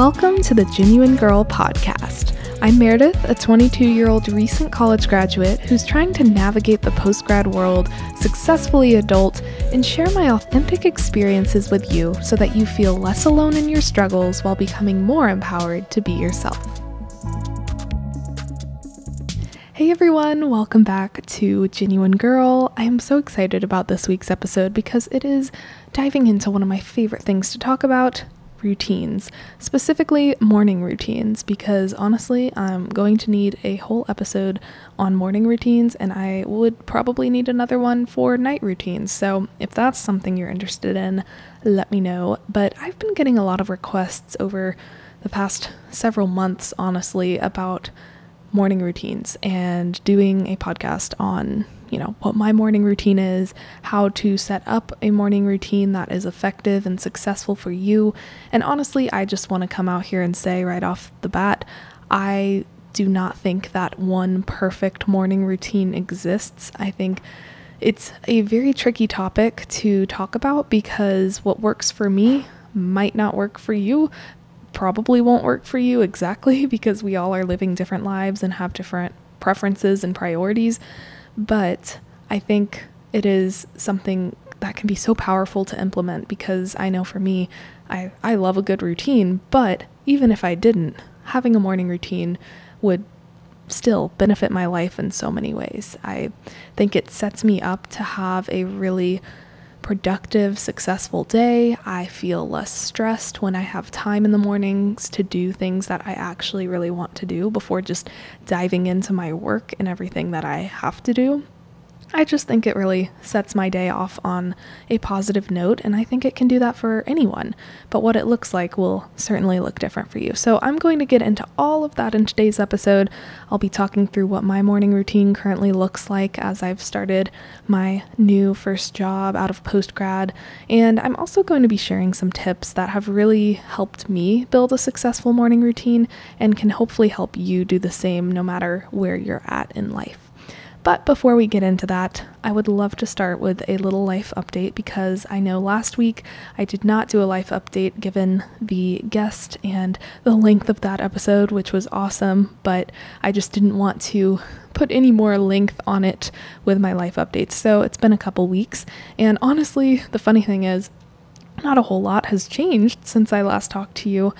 Welcome to the Genuine Girl podcast. I'm Meredith, a 22 year old recent college graduate who's trying to navigate the post grad world, successfully adult, and share my authentic experiences with you so that you feel less alone in your struggles while becoming more empowered to be yourself. Hey everyone, welcome back to Genuine Girl. I am so excited about this week's episode because it is diving into one of my favorite things to talk about routines, specifically morning routines, because honestly, I'm going to need a whole episode on morning routines and I would probably need another one for night routines. So, if that's something you're interested in, let me know. But I've been getting a lot of requests over the past several months, honestly, about morning routines and doing a podcast on, you know, what my morning routine is, how to set up a morning routine that is effective and successful for you. And honestly, I just want to come out here and say right off the bat, I do not think that one perfect morning routine exists. I think it's a very tricky topic to talk about because what works for me might not work for you, probably won't work for you exactly because we all are living different lives and have different preferences and priorities. But I think it is something that can be so powerful to implement because I know for me, I, I love a good routine, but even if I didn't, having a morning routine would still benefit my life in so many ways. I think it sets me up to have a really productive, successful day. I feel less stressed when I have time in the mornings to do things that I actually really want to do before just diving into my work and everything that I have to do. I just think it really sets my day off on a positive note, and I think it can do that for anyone. But what it looks like will certainly look different for you. So, I'm going to get into all of that in today's episode. I'll be talking through what my morning routine currently looks like as I've started my new first job out of post grad, and I'm also going to be sharing some tips that have really helped me build a successful morning routine and can hopefully help you do the same no matter where you're at in life. But before we get into that, I would love to start with a little life update because I know last week I did not do a life update given the guest and the length of that episode, which was awesome, but I just didn't want to put any more length on it with my life updates. So it's been a couple weeks, and honestly, the funny thing is, not a whole lot has changed since I last talked to you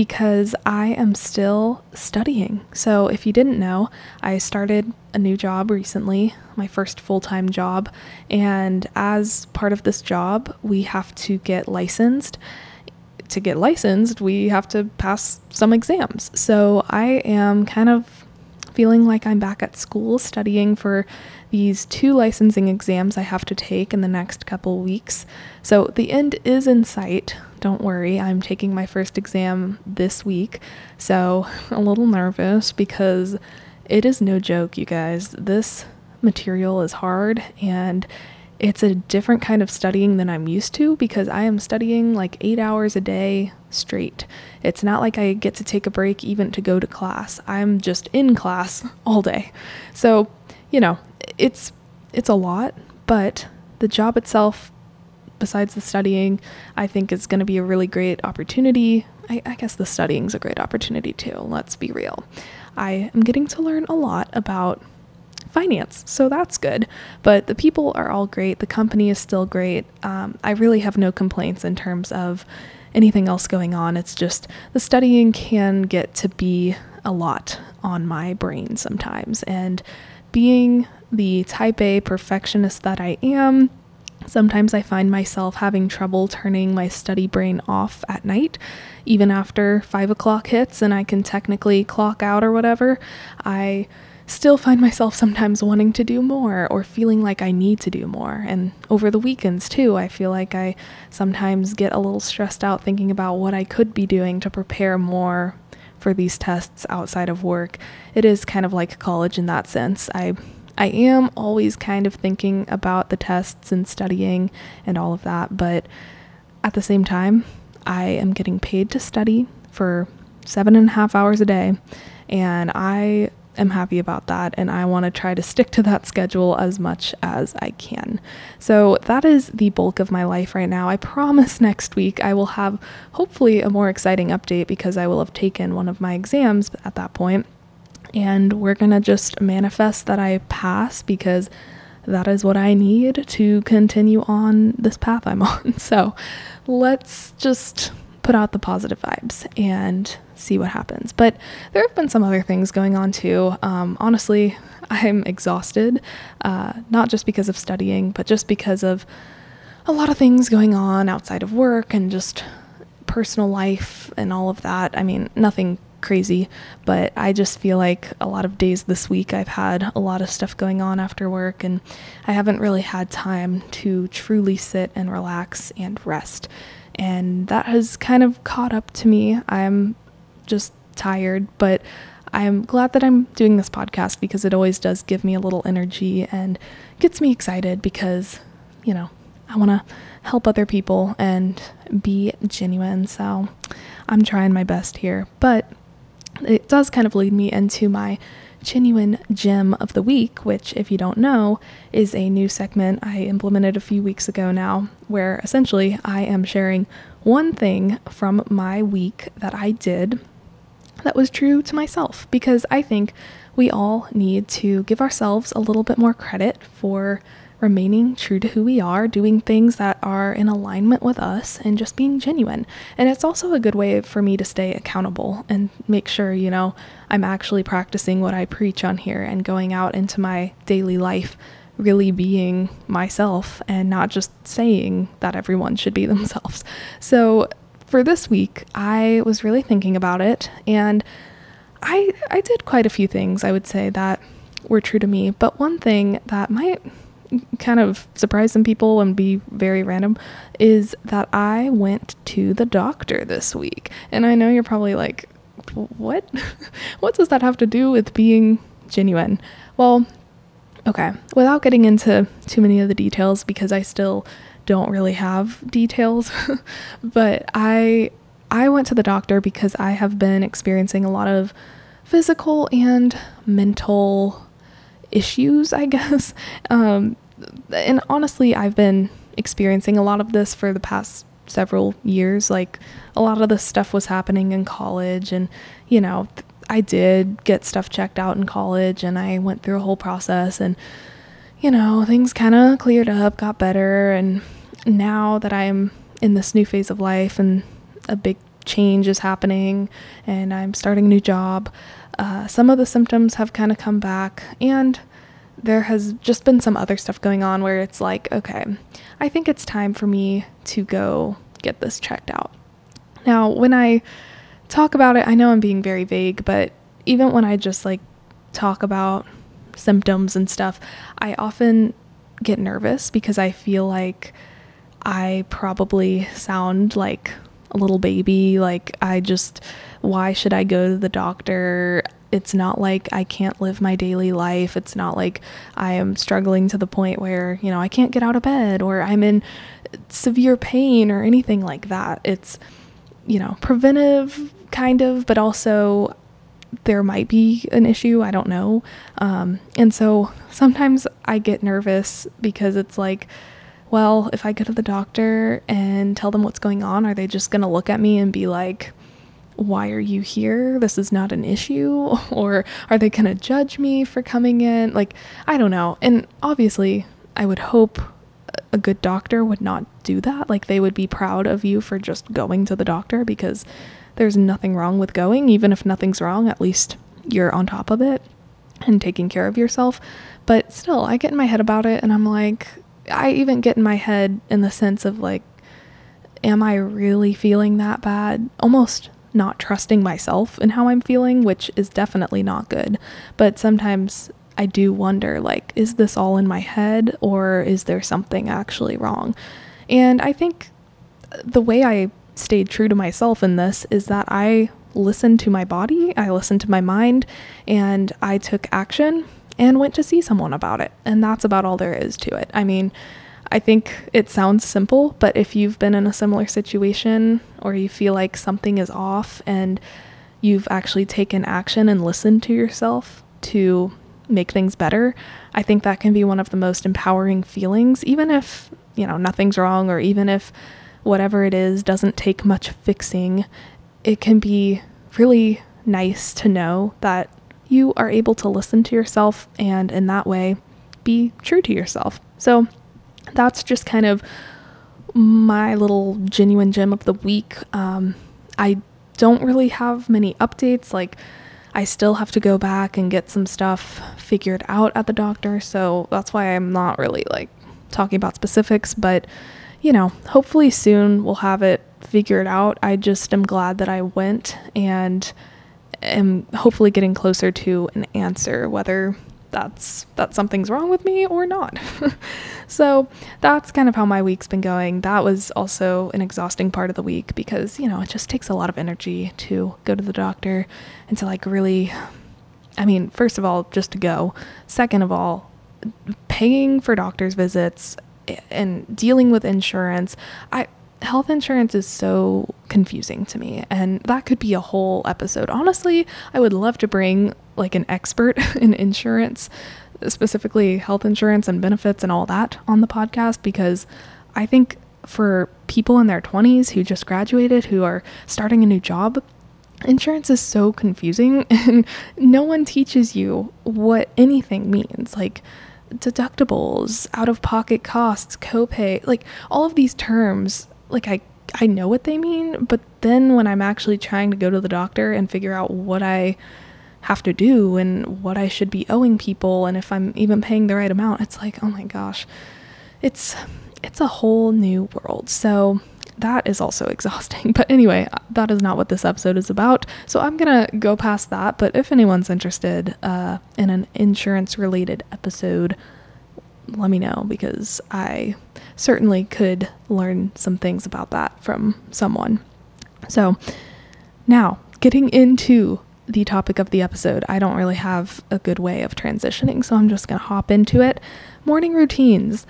because I am still studying. So, if you didn't know, I started a new job recently, my first full time job. And as part of this job, we have to get licensed. To get licensed, we have to pass some exams. So, I am kind of feeling like I'm back at school studying for these two licensing exams I have to take in the next couple weeks. So the end is in sight. Don't worry, I'm taking my first exam this week. So a little nervous because it is no joke, you guys. This material is hard and it's a different kind of studying than I'm used to because I am studying like eight hours a day straight. It's not like I get to take a break even to go to class. I'm just in class all day. So, you know, it's it's a lot, but the job itself besides the studying, I think is going to be a really great opportunity. I, I guess the studying is a great opportunity too, let's be real. I am getting to learn a lot about finance. So that's good. But the people are all great. The company is still great. Um, I really have no complaints in terms of anything else going on. It's just the studying can get to be a lot on my brain sometimes. And being the type A perfectionist that I am, Sometimes I find myself having trouble turning my study brain off at night, even after five o'clock hits and I can technically clock out or whatever. I still find myself sometimes wanting to do more or feeling like I need to do more. And over the weekends, too, I feel like I sometimes get a little stressed out thinking about what I could be doing to prepare more for these tests outside of work. It is kind of like college in that sense. I I am always kind of thinking about the tests and studying and all of that, but at the same time, I am getting paid to study for seven and a half hours a day, and I am happy about that and I want to try to stick to that schedule as much as I can. So that is the bulk of my life right now. I promise next week I will have hopefully a more exciting update because I will have taken one of my exams at that point and we're going to just manifest that I pass because that is what I need to continue on this path I'm on. So let's just put out the positive vibes and see what happens. But there have been some other things going on too. Um, honestly, I'm exhausted, uh, not just because of studying, but just because of a lot of things going on outside of work and just personal life and all of that. I mean, nothing crazy, but I just feel like a lot of days this week I've had a lot of stuff going on after work and I haven't really had time to truly sit and relax and rest. And that has kind of caught up to me. I'm just tired, but I'm glad that I'm doing this podcast because it always does give me a little energy and gets me excited because, you know, I want to help other people and be genuine. So I'm trying my best here. But it does kind of lead me into my genuine gem of the week, which, if you don't know, is a new segment I implemented a few weeks ago now, where essentially I am sharing one thing from my week that I did that was true to myself because I think we all need to give ourselves a little bit more credit for remaining true to who we are, doing things that are in alignment with us, and just being genuine. And it's also a good way for me to stay accountable and make sure, you know, I'm actually practicing what I preach on here and going out into my daily life really being myself and not just saying that everyone should be themselves. So, for this week, I was really thinking about it and I I did quite a few things I would say that were true to me, but one thing that might kind of surprise some people and be very random is that I went to the doctor this week. And I know you're probably like, what? what does that have to do with being genuine? Well, okay, without getting into too many of the details because I still don't really have details, but I I went to the doctor because I have been experiencing a lot of physical and mental issues, I guess. Um, and honestly, I've been experiencing a lot of this for the past several years. Like, a lot of this stuff was happening in college, and you know, I did get stuff checked out in college, and I went through a whole process, and you know, things kind of cleared up, got better, and now that I'm in this new phase of life and a big change is happening and I'm starting a new job, uh, some of the symptoms have kind of come back, and there has just been some other stuff going on where it's like, okay, I think it's time for me to go get this checked out. Now, when I talk about it, I know I'm being very vague, but even when I just like talk about symptoms and stuff, I often get nervous because I feel like I probably sound like a little baby. Like, I just, why should I go to the doctor? It's not like I can't live my daily life. It's not like I am struggling to the point where, you know, I can't get out of bed or I'm in severe pain or anything like that. It's, you know, preventive kind of, but also there might be an issue. I don't know. Um, and so sometimes I get nervous because it's like, well, if I go to the doctor and tell them what's going on, are they just going to look at me and be like, why are you here? This is not an issue. Or are they going to judge me for coming in? Like, I don't know. And obviously, I would hope a good doctor would not do that. Like, they would be proud of you for just going to the doctor because there's nothing wrong with going. Even if nothing's wrong, at least you're on top of it and taking care of yourself. But still, I get in my head about it and I'm like, I even get in my head in the sense of like, am I really feeling that bad? Almost not trusting myself and how I'm feeling, which is definitely not good. But sometimes I do wonder like, is this all in my head or is there something actually wrong? And I think the way I stayed true to myself in this is that I listened to my body, I listened to my mind, and I took action and went to see someone about it. And that's about all there is to it. I mean, I think it sounds simple, but if you've been in a similar situation or you feel like something is off and you've actually taken action and listened to yourself, to make things better, I think that can be one of the most empowering feelings, even if, you know, nothing's wrong or even if whatever it is doesn't take much fixing. It can be really nice to know that you are able to listen to yourself and in that way be true to yourself. So that's just kind of my little genuine gem of the week. Um, I don't really have many updates. Like, I still have to go back and get some stuff figured out at the doctor. So that's why I'm not really like talking about specifics. But, you know, hopefully soon we'll have it figured out. I just am glad that I went and am hopefully getting closer to an answer, whether that's that something's wrong with me or not. so that's kind of how my week's been going. That was also an exhausting part of the week because, you know, it just takes a lot of energy to go to the doctor and to like really I mean, first of all, just to go. Second of all, paying for doctor's visits and dealing with insurance. I health insurance is so confusing to me and that could be a whole episode honestly i would love to bring like an expert in insurance specifically health insurance and benefits and all that on the podcast because i think for people in their 20s who just graduated who are starting a new job insurance is so confusing and no one teaches you what anything means like deductibles, out of pocket costs, copay, like all of these terms like I I know what they mean, but then when I'm actually trying to go to the doctor and figure out what I have to do and what I should be owing people and if I'm even paying the right amount, it's like, oh my gosh. It's it's a whole new world. So that is also exhausting. But anyway, that is not what this episode is about. So I'm going to go past that. But if anyone's interested uh, in an insurance related episode, let me know because I certainly could learn some things about that from someone. So, now getting into the topic of the episode, I don't really have a good way of transitioning, so I'm just going to hop into it. Morning routines.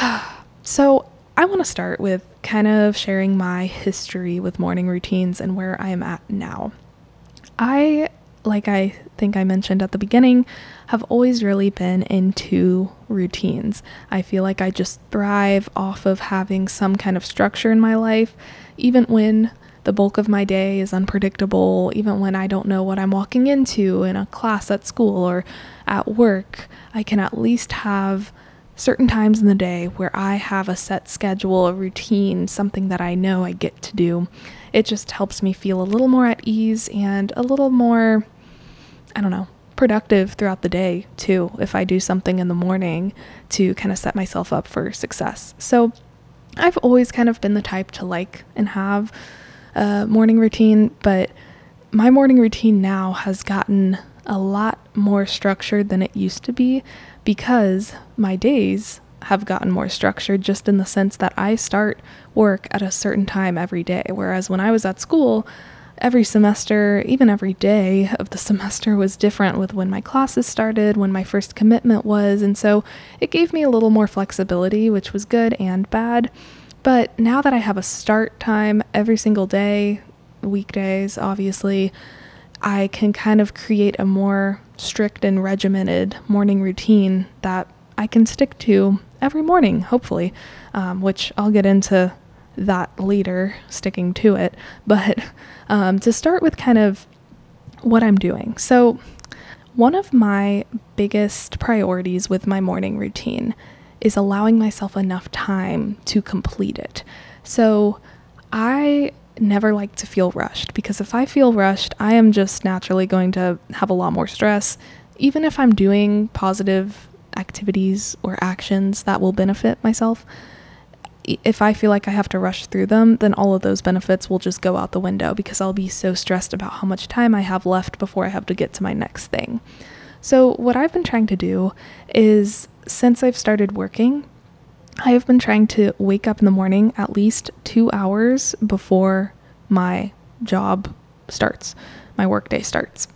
so, I want to start with kind of sharing my history with morning routines and where I am at now. I like I think I mentioned at the beginning, have always really been into routines. I feel like I just thrive off of having some kind of structure in my life, even when the bulk of my day is unpredictable, even when I don't know what I'm walking into in a class at school or at work. I can at least have certain times in the day where I have a set schedule, a routine, something that I know I get to do. It just helps me feel a little more at ease and a little more I don't know, productive throughout the day too if I do something in the morning to kind of set myself up for success. So I've always kind of been the type to like and have a morning routine, but my morning routine now has gotten a lot more structured than it used to be because my days have gotten more structured just in the sense that I start work at a certain time every day. Whereas when I was at school, every semester, even every day of the semester was different with when my classes started, when my first commitment was, and so it gave me a little more flexibility, which was good and bad. But now that I have a start time every single day, weekdays, obviously, I can kind of create a more strict and regimented morning routine that I can stick to every morning, hopefully, um, which I'll get into that later, sticking to it. But um, to start with, kind of what I'm doing. So, one of my biggest priorities with my morning routine is allowing myself enough time to complete it. So, I never like to feel rushed because if I feel rushed, I am just naturally going to have a lot more stress. Even if I'm doing positive activities or actions that will benefit myself, if I feel like I have to rush through them, then all of those benefits will just go out the window because I'll be so stressed about how much time I have left before I have to get to my next thing. So, what I've been trying to do is since I've started working, I have been trying to wake up in the morning at least two hours before my job starts, my workday starts.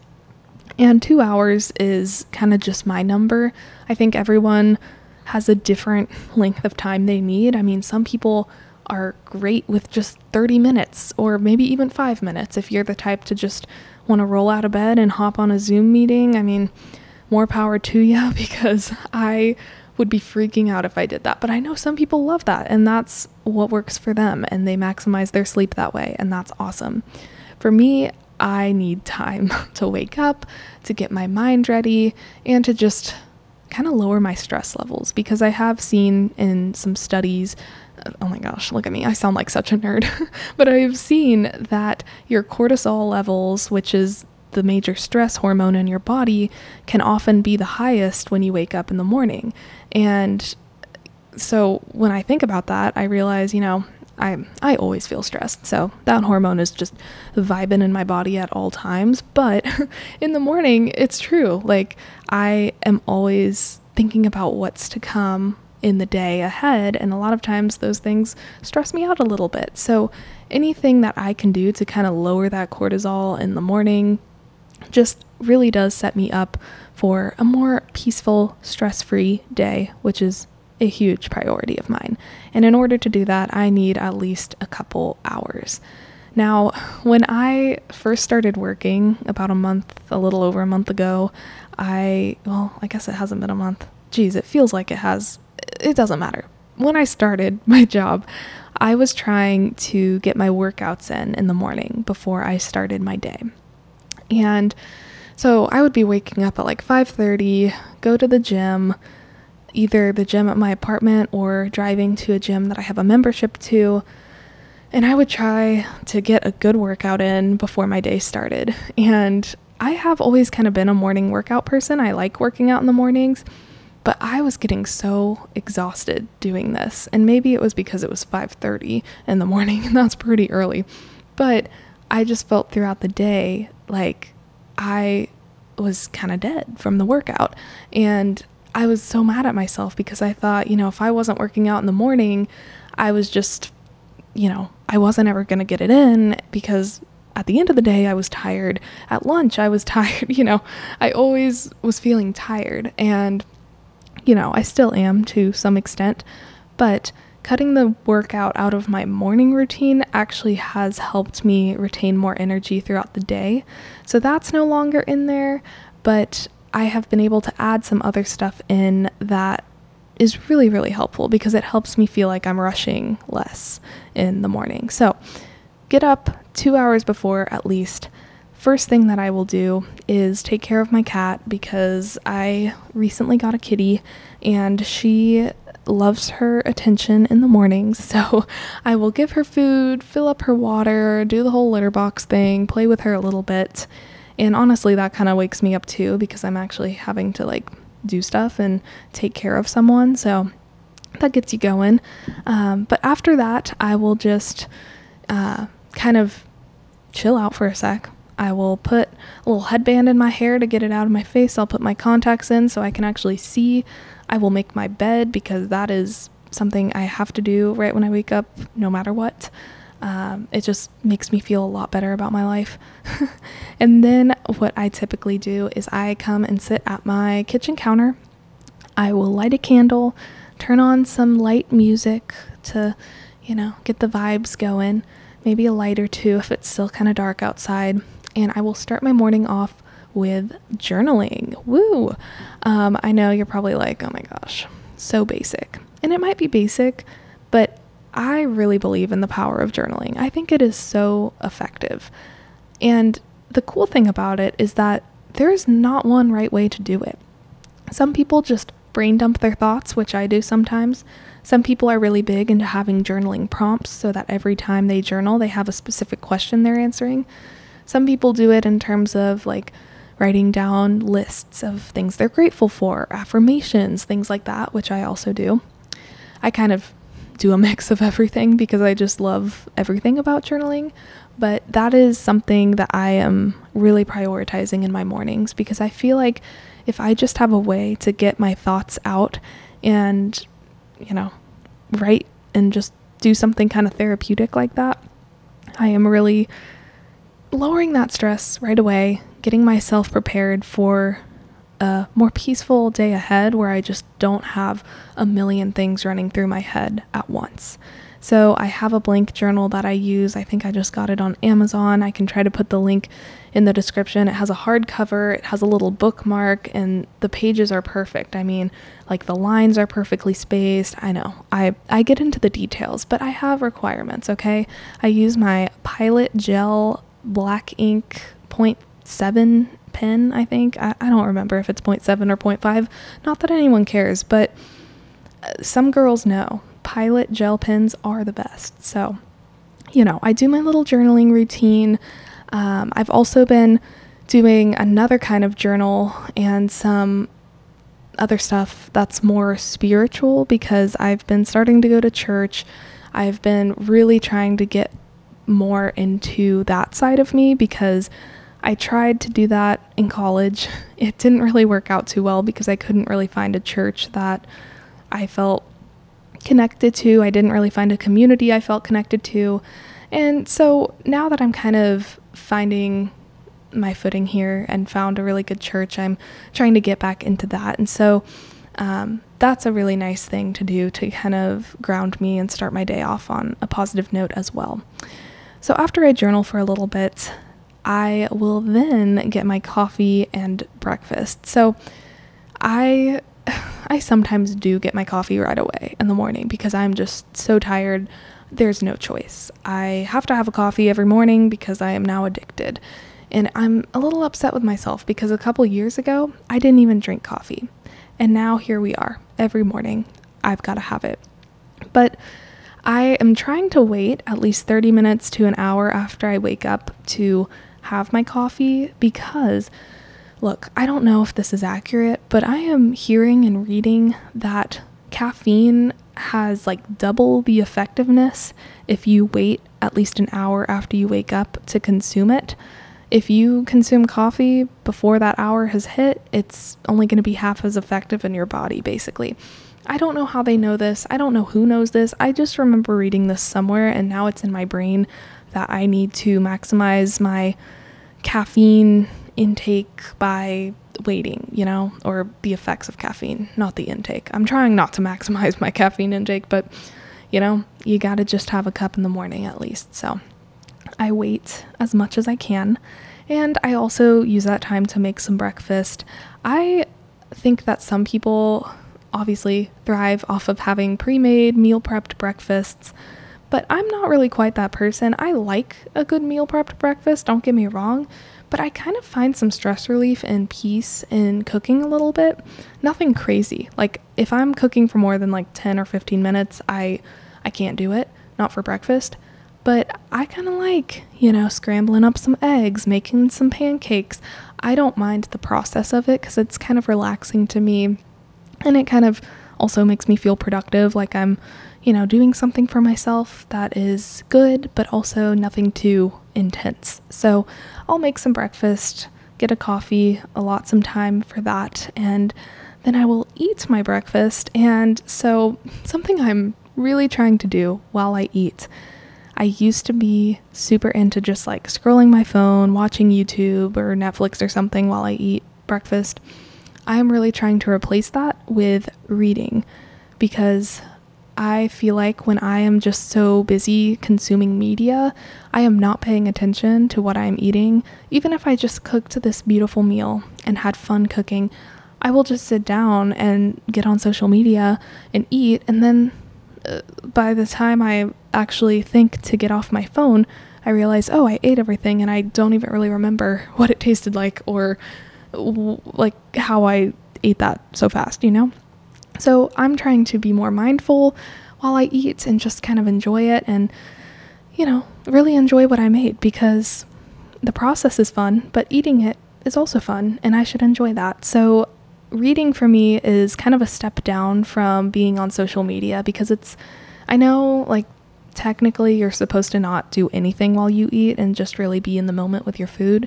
And two hours is kind of just my number. I think everyone has a different length of time they need. I mean, some people are great with just 30 minutes or maybe even five minutes if you're the type to just want to roll out of bed and hop on a Zoom meeting, I mean, more power to you because I would be freaking out if I did that. But I know some people love that and that's what works for them and they maximize their sleep that way and that's awesome. For me, I need time to wake up, to get my mind ready, and to just kind of lower my stress levels because I have seen in some studies oh my gosh, look at me. I sound like such a nerd. but I've seen that your cortisol levels, which is the major stress hormone in your body, can often be the highest when you wake up in the morning. And so when I think about that, I realize, you know, I I always feel stressed. So that hormone is just vibing in my body at all times, but in the morning it's true. Like I am always thinking about what's to come in the day ahead and a lot of times those things stress me out a little bit. So anything that I can do to kind of lower that cortisol in the morning just really does set me up for a more peaceful, stress-free day, which is a huge priority of mine. And in order to do that, I need at least a couple hours. Now, when I first started working about a month, a little over a month ago, I, well, I guess it hasn't been a month. Geez, it feels like it has. It doesn't matter. When I started my job, I was trying to get my workouts in in the morning before I started my day. And so I would be waking up at like 5:30, go to the gym, either the gym at my apartment or driving to a gym that I have a membership to. And I would try to get a good workout in before my day started. And I have always kind of been a morning workout person. I like working out in the mornings, but I was getting so exhausted doing this. And maybe it was because it was 5:30 in the morning and that's pretty early. But I just felt throughout the day like I was kind of dead from the workout. And I was so mad at myself because I thought, you know, if I wasn't working out in the morning, I was just, you know, I wasn't ever going to get it in because at the end of the day, I was tired. At lunch, I was tired. You know, I always was feeling tired. And, you know, I still am to some extent. But cutting the workout out of my morning routine actually has helped me retain more energy throughout the day. So that's no longer in there. But I have been able to add some other stuff in that is really, really helpful because it helps me feel like I'm rushing less in the morning. So, get up two hours before at least. First thing that I will do is take care of my cat because I recently got a kitty and she loves her attention in the mornings. So I will give her food, fill up her water, do the whole litter box thing, play with her a little bit, and honestly, that kind of wakes me up too because I'm actually having to like do stuff and take care of someone. So that gets you going. Um, but after that, I will just uh, kind of chill out for a sec. I will put a little headband in my hair to get it out of my face. I'll put my contacts in so I can actually see. I will make my bed because that is something I have to do right when I wake up, no matter what. Um, it just makes me feel a lot better about my life. and then what I typically do is I come and sit at my kitchen counter. I will light a candle, turn on some light music to, you know, get the vibes going, maybe a light or two if it's still kind of dark outside. And I will start my morning off with journaling. Woo! Um, I know you're probably like, oh my gosh, so basic. And it might be basic, but I really believe in the power of journaling. I think it is so effective. And the cool thing about it is that there is not one right way to do it. Some people just brain dump their thoughts, which I do sometimes. Some people are really big into having journaling prompts so that every time they journal, they have a specific question they're answering. Some people do it in terms of like writing down lists of things they're grateful for, affirmations, things like that, which I also do. I kind of do a mix of everything because I just love everything about journaling. But that is something that I am really prioritizing in my mornings because I feel like if I just have a way to get my thoughts out and, you know, write and just do something kind of therapeutic like that, I am really lowering that stress right away, getting myself prepared for a more peaceful day ahead where I just don't have a million things running through my head at once. So I have a blank journal that I use. I think I just got it on Amazon. I can try to put the link in the description. It has a hardcover, it has a little bookmark, and the pages are perfect. I mean, like the lines are perfectly spaced. I know. I I get into the details, but I have requirements, okay? I use my Pilot Gel black ink 0.7 pen, I think. I, I don't remember if it's 0.7 or 0.5. Not that anyone cares, but uh, some girls know Pilot gel pens are the best. So, you know, I do my little journaling routine. Um, I've also been doing another kind of journal and some other stuff that's more spiritual because I've been starting to go to church. I've been really trying to get more into that side of me because I tried to do that in college. It didn't really work out too well because I couldn't really find a church that I felt connected to. I didn't really find a community I felt connected to. And so now that I'm kind of finding my footing here and found a really good church, I'm trying to get back into that. And so um, that's a really nice thing to do to kind of ground me and start my day off on a positive note as well. So after I journal for a little bit, I will then get my coffee and breakfast. So I I sometimes do get my coffee right away in the morning because I'm just so tired. There's no choice. I have to have a coffee every morning because I am now addicted. And I'm a little upset with myself because a couple years ago, I didn't even drink coffee. And now here we are. Every morning, I've got to have it. But I am trying to wait at least 30 minutes to an hour after I wake up to have my coffee because Look, I don't know if this is accurate, but I am hearing and reading that caffeine has like double the effectiveness if you wait at least an hour after you wake up to consume it. If you consume coffee before that hour has hit, it's only going to be half as effective in your body, basically. I don't know how they know this. I don't know who knows this. I just remember reading this somewhere, and now it's in my brain that I need to maximize my caffeine intake by waiting, you know, or the effects of caffeine, not the intake. I'm trying not to maximize my caffeine intake, but you know, you got to just have a cup in the morning at least. So I wait as much as I can. And I also use that time to make some breakfast. I think that some people obviously thrive off of having pre made, meal prepped breakfasts, but I'm not really quite that person. I like a good meal prepped breakfast, don't get me wrong, but I kind of find some stress relief and peace in cooking a little bit. Nothing crazy. Like if I'm cooking for more than like 10 or 15 minutes, I I can't do it, not for breakfast. But I kind of like, you know, scrambling up some eggs, making some pancakes. I don't mind the process of it cuz it's kind of relaxing to me. And it kind of also makes me feel productive, like I'm, you know, doing something for myself that is good, but also nothing too intense. So I'll make some breakfast, get a coffee, allot some time for that, and then I will eat my breakfast. And so, something I'm really trying to do while I eat. I used to be super into just like scrolling my phone, watching YouTube or Netflix or something while I eat breakfast. I am really trying to replace that with reading because I feel like when I am just so busy consuming media, I am not paying attention to what I am eating. Even if I just cooked this beautiful meal and had fun cooking, I will just sit down and get on social media and eat. And then uh, by the time I actually think to get off my phone, I realize, oh, I ate everything and I don't even really remember what it tasted like or like how I ate that so fast, you know? So I'm trying to be more mindful while I eat and just kind of enjoy it and, you know, really enjoy what I made because the process is fun, but eating it is also fun and I should enjoy that. So reading for me is kind of a step down from being on social media because it's, I know, like, technically you're supposed to not do anything while you eat and just really be in the moment with your food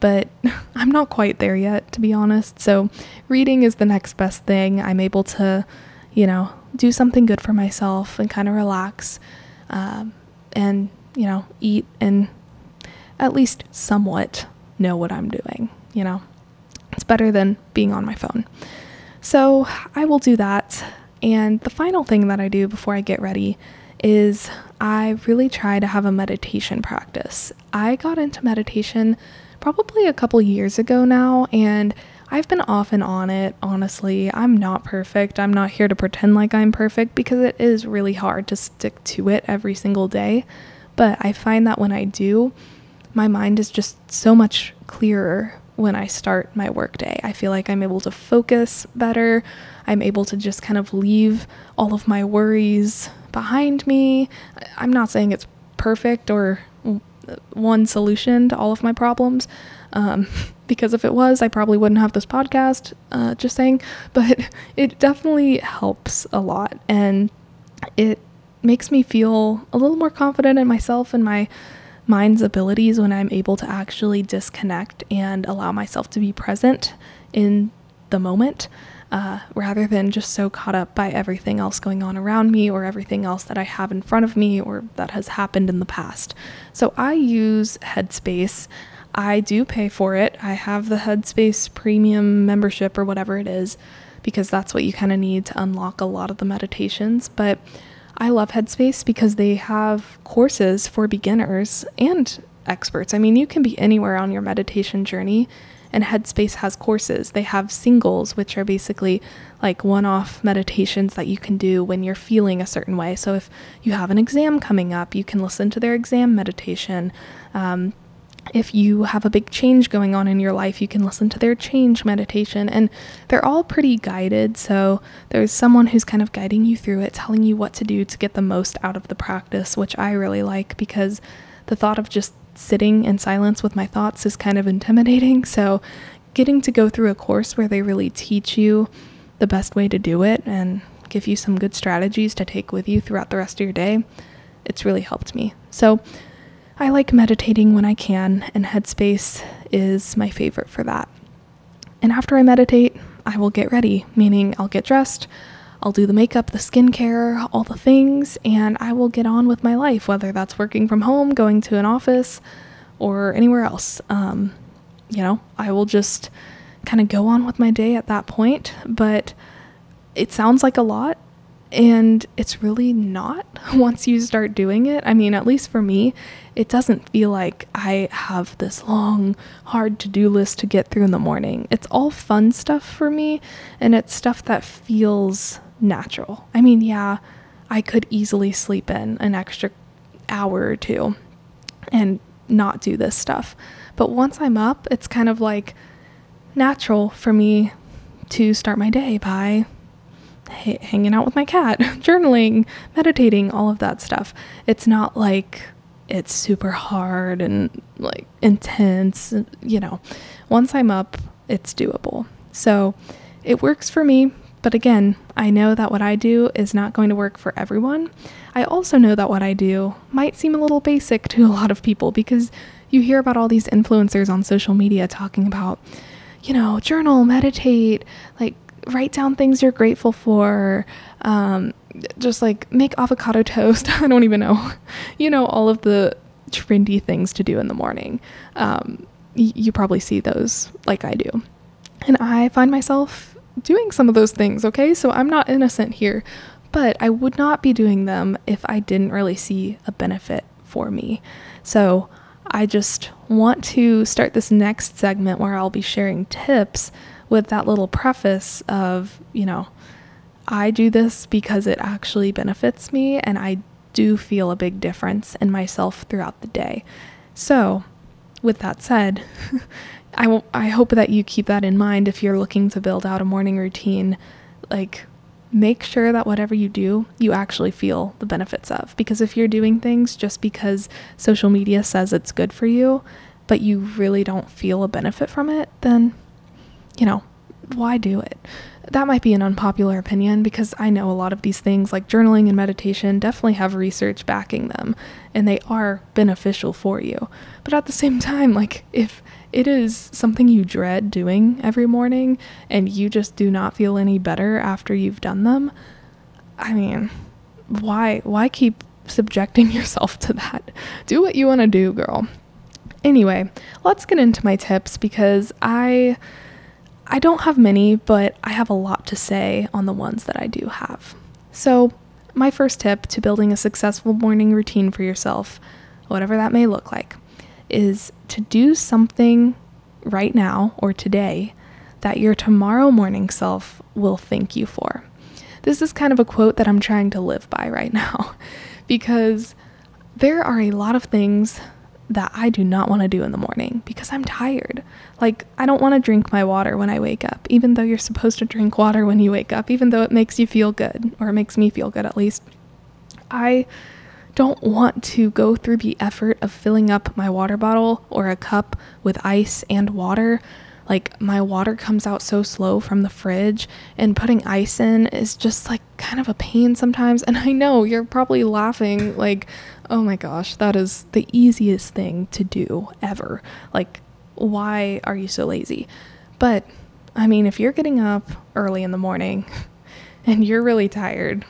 but I'm not quite there yet, to be honest. So, reading is the next best thing. I'm able to, you know, do something good for myself and kind of relax um, and, you know, eat and at least somewhat know what I'm doing, you know. It's better than being on my phone. So, I will do that. And the final thing that I do before I get ready is I really try to have a meditation practice. I got into meditation probably a couple years ago now, and I've been off and on it, honestly. I'm not perfect. I'm not here to pretend like I'm perfect because it is really hard to stick to it every single day. But I find that when I do, my mind is just so much clearer when I start my workday. I feel like I'm able to focus better. I'm able to just kind of leave all of my worries behind me. I'm not saying it's perfect or one solution to all of my problems. Um, because if it was, I probably wouldn't have this podcast, uh, just saying. But it definitely helps a lot. And it makes me feel a little more confident in myself and my mind's abilities when I'm able to actually disconnect and allow myself to be present in the moment uh, rather than just so caught up by everything else going on around me or everything else that I have in front of me or that has happened in the past. So I use Headspace. I do pay for it. I have the Headspace premium membership or whatever it is because that's what you kind of need to unlock a lot of the meditations. But I love Headspace because they have courses for beginners and experts. I mean, you can be anywhere on your meditation journey and Headspace has courses. They have singles, which are basically like one off meditations that you can do when you're feeling a certain way. So if you have an exam coming up, you can listen to their exam meditation. Um, if you have a big change going on in your life, you can listen to their change meditation. And they're all pretty guided. So there's someone who's kind of guiding you through it, telling you what to do to get the most out of the practice, which I really like because the thought of just sitting in silence with my thoughts is kind of intimidating. So, getting to go through a course where they really teach you the best way to do it and give you some good strategies to take with you throughout the rest of your day, it's really helped me. So, I like meditating when I can, and Headspace is my favorite for that. And after I meditate, I will get ready, meaning I'll get dressed, I'll do the makeup, the skincare, all the things, and I will get on with my life, whether that's working from home, going to an office, or anywhere else. Um, you know, I will just kind of go on with my day at that point, but it sounds like a lot, and it's really not once you start doing it. I mean, at least for me, it doesn't feel like I have this long, hard to do list to get through in the morning. It's all fun stuff for me, and it's stuff that feels natural. I mean, yeah, I could easily sleep in an extra hour or two and not do this stuff. But once I'm up, it's kind of like natural for me to start my day by hanging out with my cat, journaling, meditating, all of that stuff. It's not like it's super hard and like intense, you know. Once I'm up, it's doable. So it works for me but again, I know that what I do is not going to work for everyone. I also know that what I do might seem a little basic to a lot of people because you hear about all these influencers on social media talking about, you know, journal, meditate, like write down things you're grateful for, um, just like make avocado toast. I don't even know. You know, all of the trendy things to do in the morning. Um, y- you probably see those like I do. And I find myself doing some of those things, okay? So I'm not innocent here, but I would not be doing them if I didn't really see a benefit for me. So I just want to start this next segment where I'll be sharing tips with that little preface of, you know, I do this because it actually benefits me and I do feel a big difference in myself throughout the day. So, with that said, I, w- I hope that you keep that in mind if you're looking to build out a morning routine. Like, make sure that whatever you do, you actually feel the benefits of. Because if you're doing things just because social media says it's good for you, but you really don't feel a benefit from it, then, you know, why do it? That might be an unpopular opinion because I know a lot of these things, like journaling and meditation, definitely have research backing them and they are beneficial for you. But at the same time, like, if it is something you dread doing every morning and you just do not feel any better after you've done them, I mean, why why keep subjecting yourself to that? Do what you want to do, girl. Anyway, let's get into my tips because I I don't have many, but I have a lot to say on the ones that I do have. So, my first tip to building a successful morning routine for yourself, whatever that may look like, is to do something right now or today that your tomorrow morning self will thank you for. This is kind of a quote that I'm trying to live by right now because there are a lot of things that I do not want to do in the morning because I'm tired. Like, I don't want to drink my water when I wake up, even though you're supposed to drink water when you wake up, even though it makes you feel good, or it makes me feel good at least. I don't want to go through the effort of filling up my water bottle or a cup with ice and water. Like my water comes out so slow from the fridge and putting ice in is just like kind of a pain sometimes. And i know you're probably laughing like oh my gosh that is the easiest thing to do ever. Like why are you so lazy? But i mean if you're getting up early in the morning and you're really tired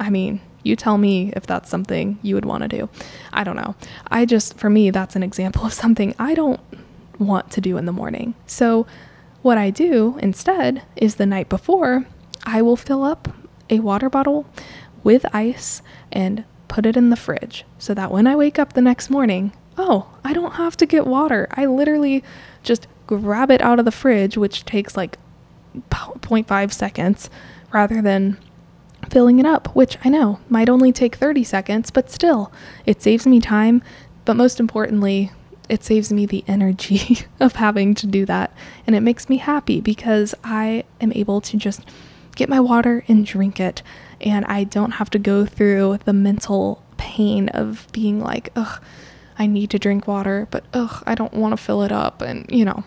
i mean you tell me if that's something you would want to do. I don't know. I just, for me, that's an example of something I don't want to do in the morning. So, what I do instead is the night before, I will fill up a water bottle with ice and put it in the fridge so that when I wake up the next morning, oh, I don't have to get water. I literally just grab it out of the fridge, which takes like 0.5 seconds rather than filling it up, which I know might only take 30 seconds, but still, it saves me time. But most importantly, it saves me the energy of having to do that. And it makes me happy because I am able to just get my water and drink it. And I don't have to go through the mental pain of being like, ugh, I need to drink water, but ugh, I don't want to fill it up. And, you know,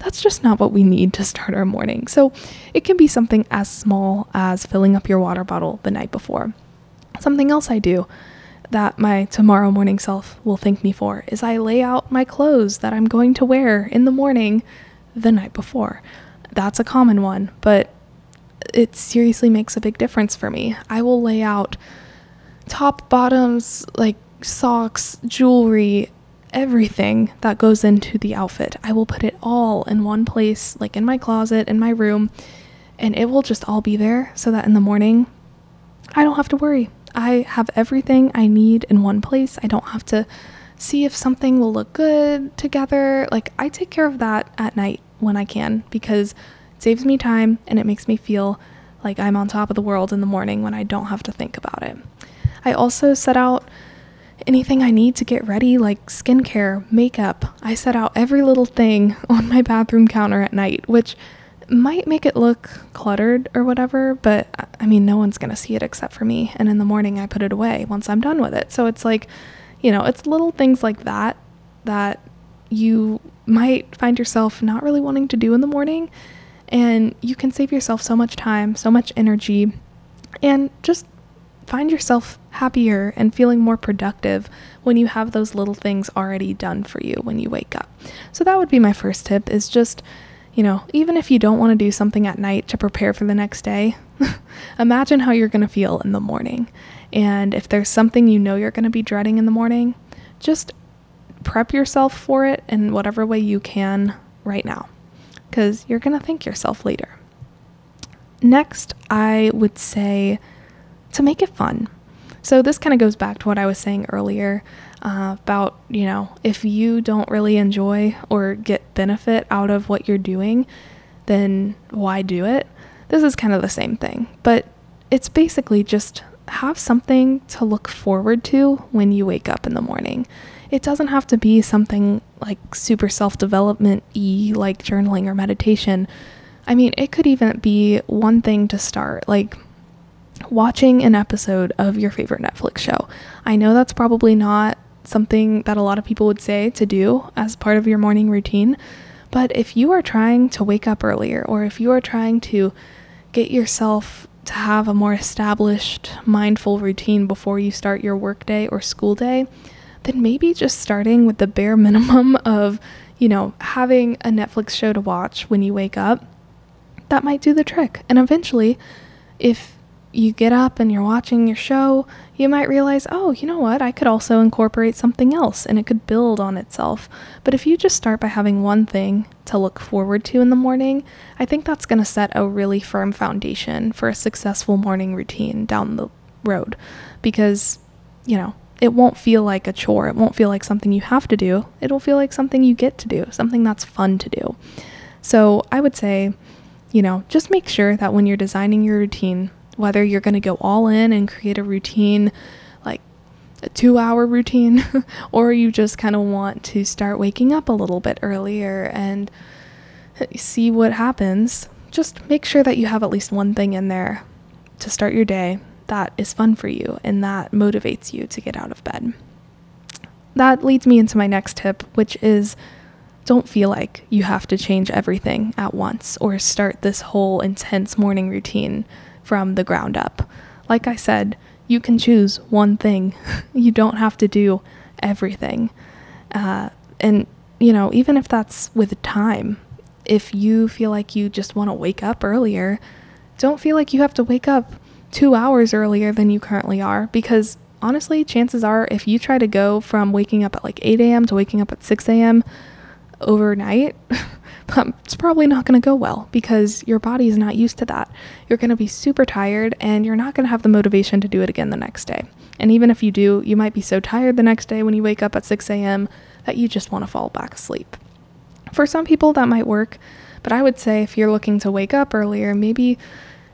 that's just not what we need to start our morning. So it can be something as small as filling up your water bottle the night before. Something else I do that my tomorrow morning self will thank me for is I lay out my clothes that I'm going to wear in the morning the night before. That's a common one, but it seriously makes a big difference for me. I will lay out top, bottoms, like socks, jewelry, everything that goes into the outfit. I will put it all in one place, like in my closet, in my room, and it will just all be there so that in the morning I don't have to worry. I have everything I need in one place. I don't have to see if something will look good together. Like, I take care of that at night when I can because it saves me time and it makes me feel like I'm on top of the world in the morning when I don't have to think about it. I also set out anything I need to get ready, like skincare, makeup. I set out every little thing on my bathroom counter at night, which might make it look cluttered or whatever, but uh, I mean, no one's to see it except for me. And in the morning, I put it away once I'm done with it. So it's like, you know, it's little things like that that you might find yourself not really wanting to do in the morning. And you can save yourself so much time, so much energy, and just find yourself happier and feeling more productive when you have those little things already done for you when you wake up. So that would be my first tip is just you know, even if you don't want to do something at night to prepare for the next day, imagine how you're going to feel in the morning. And if there's something you know you're going to be dreading in the morning, just prep yourself for it in whatever way you can right now, because you're going to thank yourself later. Next, I would say to make it fun. So, this kind of goes back to what I was saying earlier uh, about, you know, if you don't really enjoy or get benefit out of what you're doing, then why do it? This is kind of the same thing, but it's basically just have something to look forward to when you wake up in the morning. It doesn't have to be something like super self development y, like journaling or meditation. I mean, it could even be one thing to start, like watching an episode of your favorite Netflix show. I know that's probably not something that a lot of people would say to do as part of your morning routine. But if you are trying to wake up earlier, or if you are trying to get yourself to have a more established, mindful routine before you start your workday or school day, then maybe just starting with the bare minimum of, you know, having a Netflix show to watch when you wake up, that might do the trick. And eventually, if you get up and you're watching your show, you might realize, oh, you know what, I could also incorporate something else and it could build on itself. But if you just start by having one thing to look forward to in the morning, I think that's going to set a really firm foundation for a successful morning routine down the road because, you know, it won't feel like a chore. It won't feel like something you have to do. It'll feel like something you get to do, something that's fun to do. So I would say, you know, just make sure that when you're designing your routine, whether you're going to go all in and create a routine like a two hour routine, or you just kind of want to start waking up a little bit earlier and see what happens, just make sure that you have at least one thing in there to start your day that is fun for you and that motivates you to get out of bed. That leads me into my next tip, which is don't feel like you have to change everything at once or start this whole intense morning routine from the ground up. Like I said, you can choose one thing, you don't have to do everything. Uh, and, you know, even if that's with time, if you feel like you just want to wake up earlier, don't feel like you have to wake up two hours earlier than you currently are because honestly, chances are if you try to go from waking up at like 8 a.m. to waking up at 6 a.m. overnight, it's probably not going to go well because your body is not used to that. You're going to be super tired and you're not going to have the motivation to do it again the next day. And even if you do, you might be so tired the next day when you wake up at 6 a.m. that you just want to fall back asleep. For some people, that might work, but I would say if you're looking to wake up earlier, maybe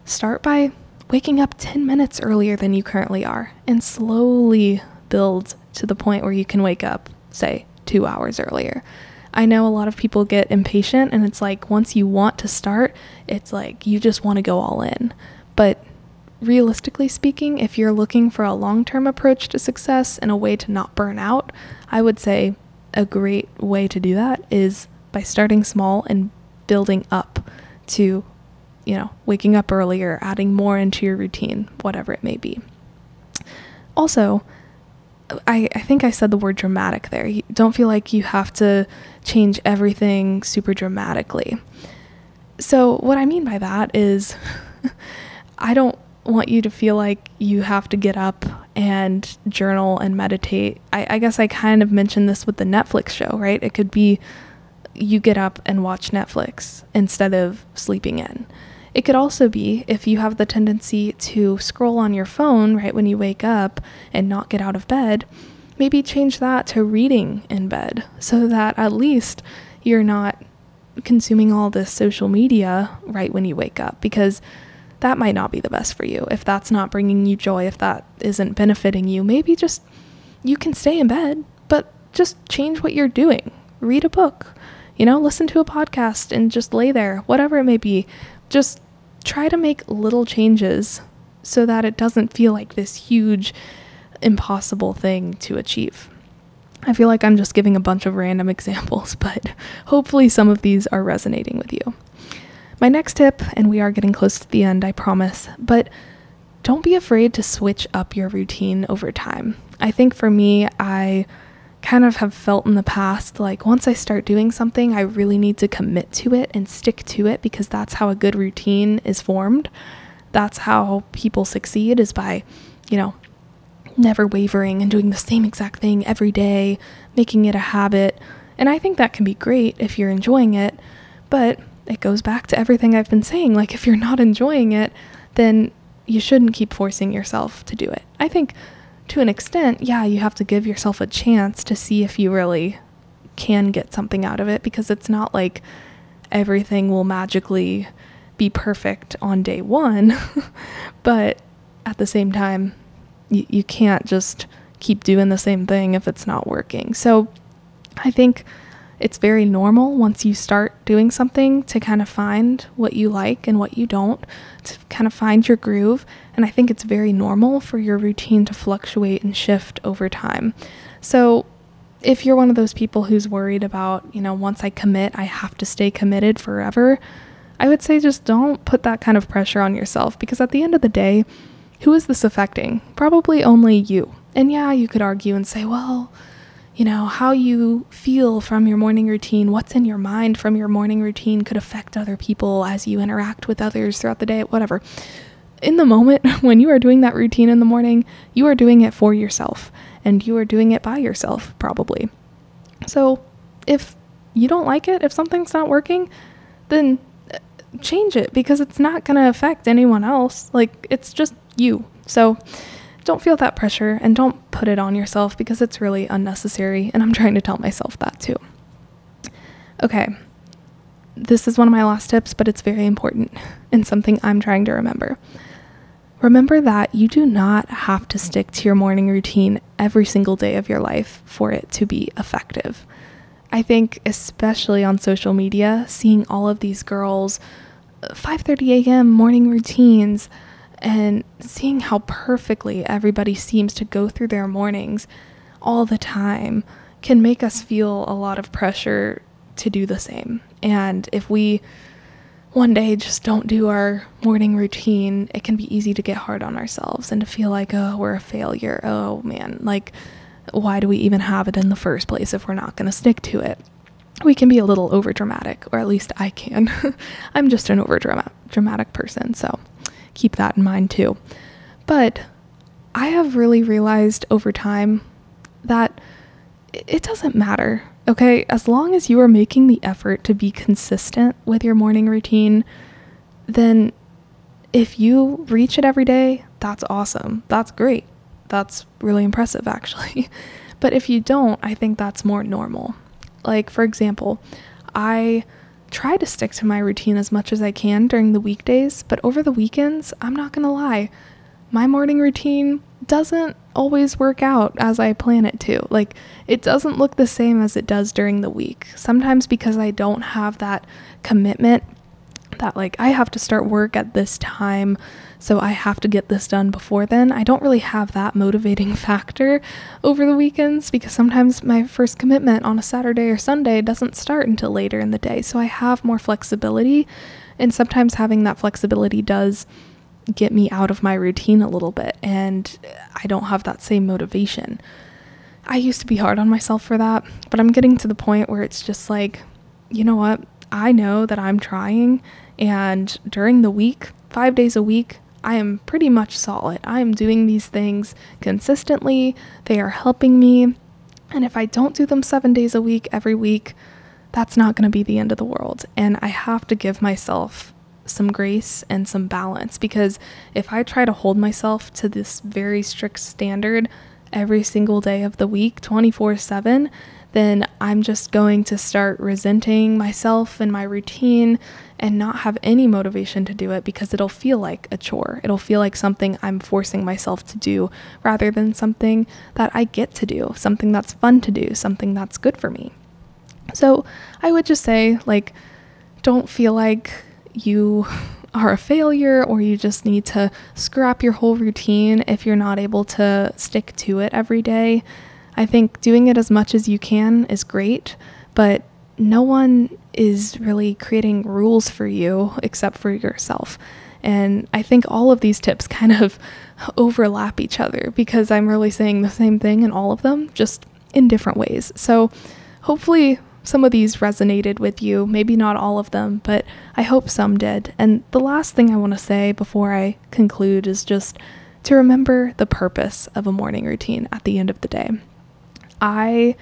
start by waking up 10 minutes earlier than you currently are and slowly build to the point where you can wake up, say, two hours earlier. I know a lot of people get impatient, and it's like once you want to start, it's like you just want to go all in. But realistically speaking, if you're looking for a long term approach to success and a way to not burn out, I would say a great way to do that is by starting small and building up to you know, waking up earlier, adding more into your routine, whatever it may be. Also, I, I think I said the word dramatic there. You don't feel like you have to change everything super dramatically. So, what I mean by that is, I don't want you to feel like you have to get up and journal and meditate. I, I guess I kind of mentioned this with the Netflix show, right? It could be you get up and watch Netflix instead of sleeping in. It could also be if you have the tendency to scroll on your phone right when you wake up and not get out of bed, maybe change that to reading in bed so that at least you're not consuming all this social media right when you wake up because that might not be the best for you. If that's not bringing you joy, if that isn't benefiting you, maybe just you can stay in bed, but just change what you're doing. Read a book, you know, listen to a podcast and just lay there, whatever it may be. Just try to make little changes so that it doesn't feel like this huge, impossible thing to achieve. I feel like I'm just giving a bunch of random examples, but hopefully some of these are resonating with you. My next tip, and we are getting close to the end, I promise, but don't be afraid to switch up your routine over time. I think for me, I kind of have felt in the past like once I start doing something, I really need to commit to it and stick to it because that's how a good routine is formed. That's how people succeed is by, you know, never wavering and doing the same exact thing every day, making it a habit. And I think that can be great if you're enjoying it, but it goes back to everything I've been saying. Like, if you're not enjoying it, then you shouldn't keep forcing yourself to do it. I think to an extent, yeah, you have to give yourself a chance to see if you really can get something out of it because it's not like everything will magically be perfect on day one. but at the same time, you, you can't just keep doing the same thing if it's not working. So I think it's very normal once you start doing something to kind of find what you like and what you don't, to kind of find your groove. And I think it's very normal for your routine to fluctuate and shift over time. So if you're one of those people who's worried about, you know, once I commit, I have to stay committed forever, I would say just don't put that kind of pressure on yourself because at the end of the day, who is this affecting? Probably only you. And yeah, you could argue and say, well, you know, how you feel from your morning routine, what's in your mind from your morning routine could affect other people as you interact with others throughout the day, whatever. In the moment when you are doing that routine in the morning, you are doing it for yourself and you are doing it by yourself, probably. So if you don't like it, if something's not working, then uh, change it because it's not going to affect anyone else. Like, it's just you. So, don't feel that pressure and don't put it on yourself because it's really unnecessary. And I'm trying to tell myself that too. Okay, this is one of my last tips, but it's very important and something I'm trying to remember. Remember that you do not have to stick to your morning routine every single day of your life for it to be effective. I think especially on social media, seeing all of these girls uh, 5:30 a.m. morning routines and seeing how perfectly everybody seems to go through their mornings all the time can make us feel a lot of pressure to do the same. And if we one day just don't do our morning routine, it can be easy to get hard on ourselves and to feel like, oh, we're a failure. Oh man, like, why do we even have it in the first place if we're not going to stick to it? We can be a little over dramatic, or at least I can. I'm just an over dramatic person, so keep that in mind too. But I have really realized over time that it doesn't matter Okay, as long as you are making the effort to be consistent with your morning routine, then if you reach it every day, that's awesome. That's great. That's really impressive, actually. but if you don't, I think that's more normal. Like, for example, I try to stick to my routine as much as I can during the weekdays, but over the weekends, I'm not gonna lie, my morning routine doesn't always work out as I plan it to. Like, it doesn't look the same as it does during the week. Sometimes because I don't have that commitment that, like, I have to start work at this time, so I have to get this done before then. I don't really have that motivating factor over the weekends because sometimes my first commitment on a Saturday or Sunday doesn't start until later in the day. So I have more flexibility, and sometimes having that flexibility does get me out of my routine a little bit and I don't have that same motivation. I used to be hard on myself for that, but I'm getting to the point where it's just like, you know what? I know that I'm trying and during the week, 5 days a week, I am pretty much solid. I am doing these things consistently. They are helping me. And if I don't do them 7 days a week every week, that's not going to be the end of the world. And I have to give myself some grace and some balance because if I try to hold myself to this very strict standard every single day of the week, 24 7, then I'm just going to start resenting myself and my routine and not have any motivation to do it because it'll feel like a chore. It'll feel like something I'm forcing myself to do rather than something that I get to do, something that's fun to do, something that's good for me. So I would just say, like, don't feel like you are a failure or you just need to scrap your whole routine if you're not able to stick to it every day. I think doing it as much as you can is great, but no one is really creating rules for you except for yourself. And I think all of these tips kind of overlap each other because I'm really saying the same thing in all of them, just in different ways. So hopefully, some of these resonated with you, maybe not all of them, but I hope some did. And the last thing I want to say before I conclude is just to remember the purpose of a morning routine at the end of the day. I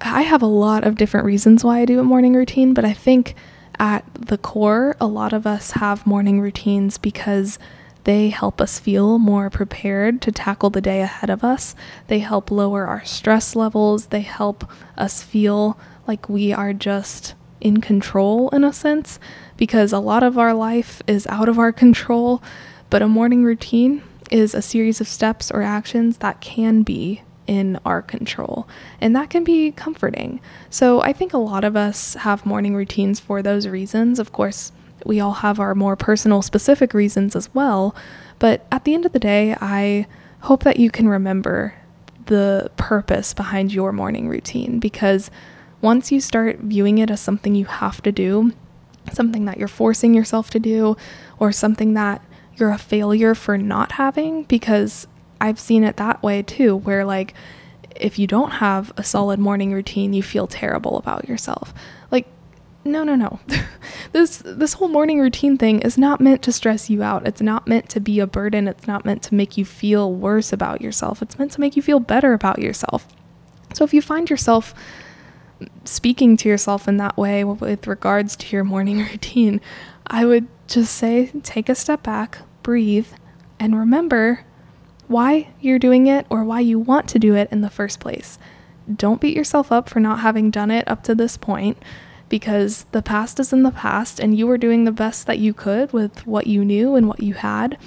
I have a lot of different reasons why I do a morning routine, but I think at the core, a lot of us have morning routines because they help us feel more prepared to tackle the day ahead of us. They help lower our stress levels. They help us feel like we are just in control in a sense because a lot of our life is out of our control, but a morning routine is a series of steps or actions that can be in our control. And that can be comforting. So I think a lot of us have morning routines for those reasons. Of course, we all have our more personal, specific reasons as well. But at the end of the day, I hope that you can remember the purpose behind your morning routine because once you start viewing it as something you have to do, something that you're forcing yourself to do, or something that you're a failure for not having, because I've seen it that way too, where like if you don't have a solid morning routine, you feel terrible about yourself. Like, no, no, no. this this whole morning routine thing is not meant to stress you out. It's not meant to be a burden. It's not meant to make you feel worse about yourself. It's meant to make you feel better about yourself. So if you find yourself speaking to yourself in that way with regards to your morning routine, I would just say take a step back, breathe, and remember why you're doing it or why you want to do it in the first place. Don't beat yourself up for not having done it up to this point because the past is in the past and you were doing the best that you could with what you knew and what you had.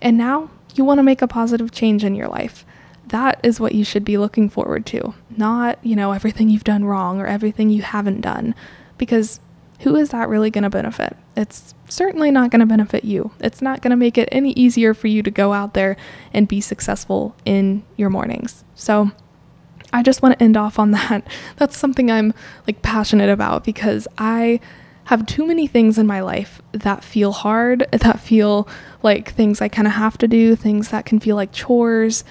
And now you want to make a positive change in your life. That is what you should be looking forward to, not, you know, everything you've done wrong or everything you haven't done, because who is that really going to benefit? It's certainly not going to benefit you. It's not going to make it any easier for you to go out there and be successful in your mornings. So, I just want to end off on that. That's something I'm like passionate about because I have too many things in my life that feel hard, that feel like things I kind of have to do, things that can feel like chores.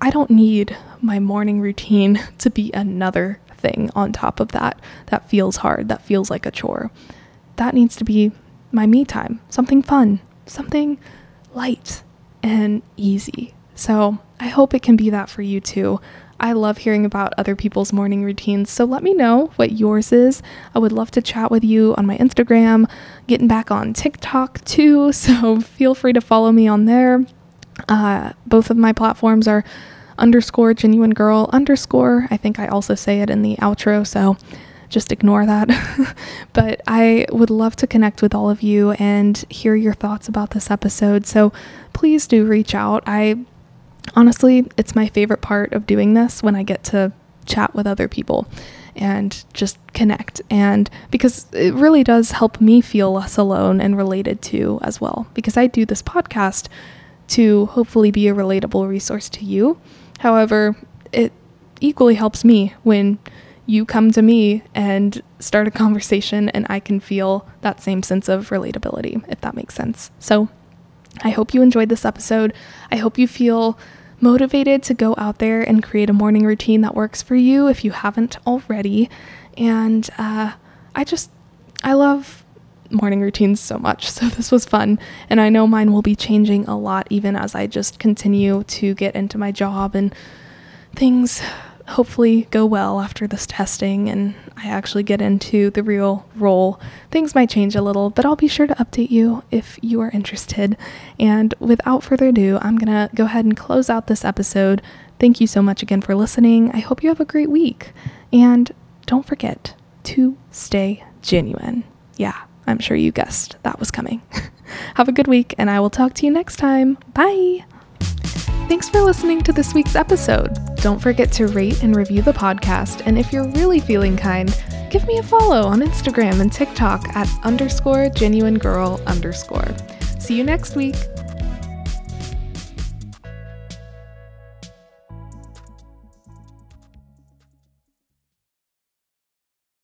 I don't need my morning routine to be another thing on top of that that feels hard, that feels like a chore. That needs to be my me time, something fun, something light and easy. So I hope it can be that for you too. I love hearing about other people's morning routines, so let me know what yours is. I would love to chat with you on my Instagram, getting back on TikTok too, so feel free to follow me on there. Uh, both of my platforms are underscore genuine girl underscore. I think I also say it in the outro, so just ignore that. but I would love to connect with all of you and hear your thoughts about this episode. So please do reach out. I honestly, it's my favorite part of doing this when I get to chat with other people and just connect. And because it really does help me feel less alone and related to as well. Because I do this podcast to hopefully be a relatable resource to you. However, it equally helps me when you come to me and start a conversation and I can feel that same sense of relatability, if that makes sense. So I hope you enjoyed this episode. I hope you feel motivated to go out there and create a morning routine that works for you if you haven't already. And uh, I just, I love morning routines so much. So this was fun. And I know mine will be changing a lot even as I just continue to get into my job and things hopefully go well after this testing and I actually get into the real role. Things might change a little, but I'll be sure to update you if you are interested. And without further ado, I'm going to go ahead and close out this episode. Thank you so much again for listening. I hope you have a great week. And don't forget to stay genuine. Yeah, I'm sure you guessed that was coming. have a good week, and I will talk to you next time. Bye. Thanks for listening to this week's episode. Don't forget to rate and review the podcast, and if you're really feeling kind, give me a follow on Instagram and TikTok at underscore genuine girl underscore. See you next week.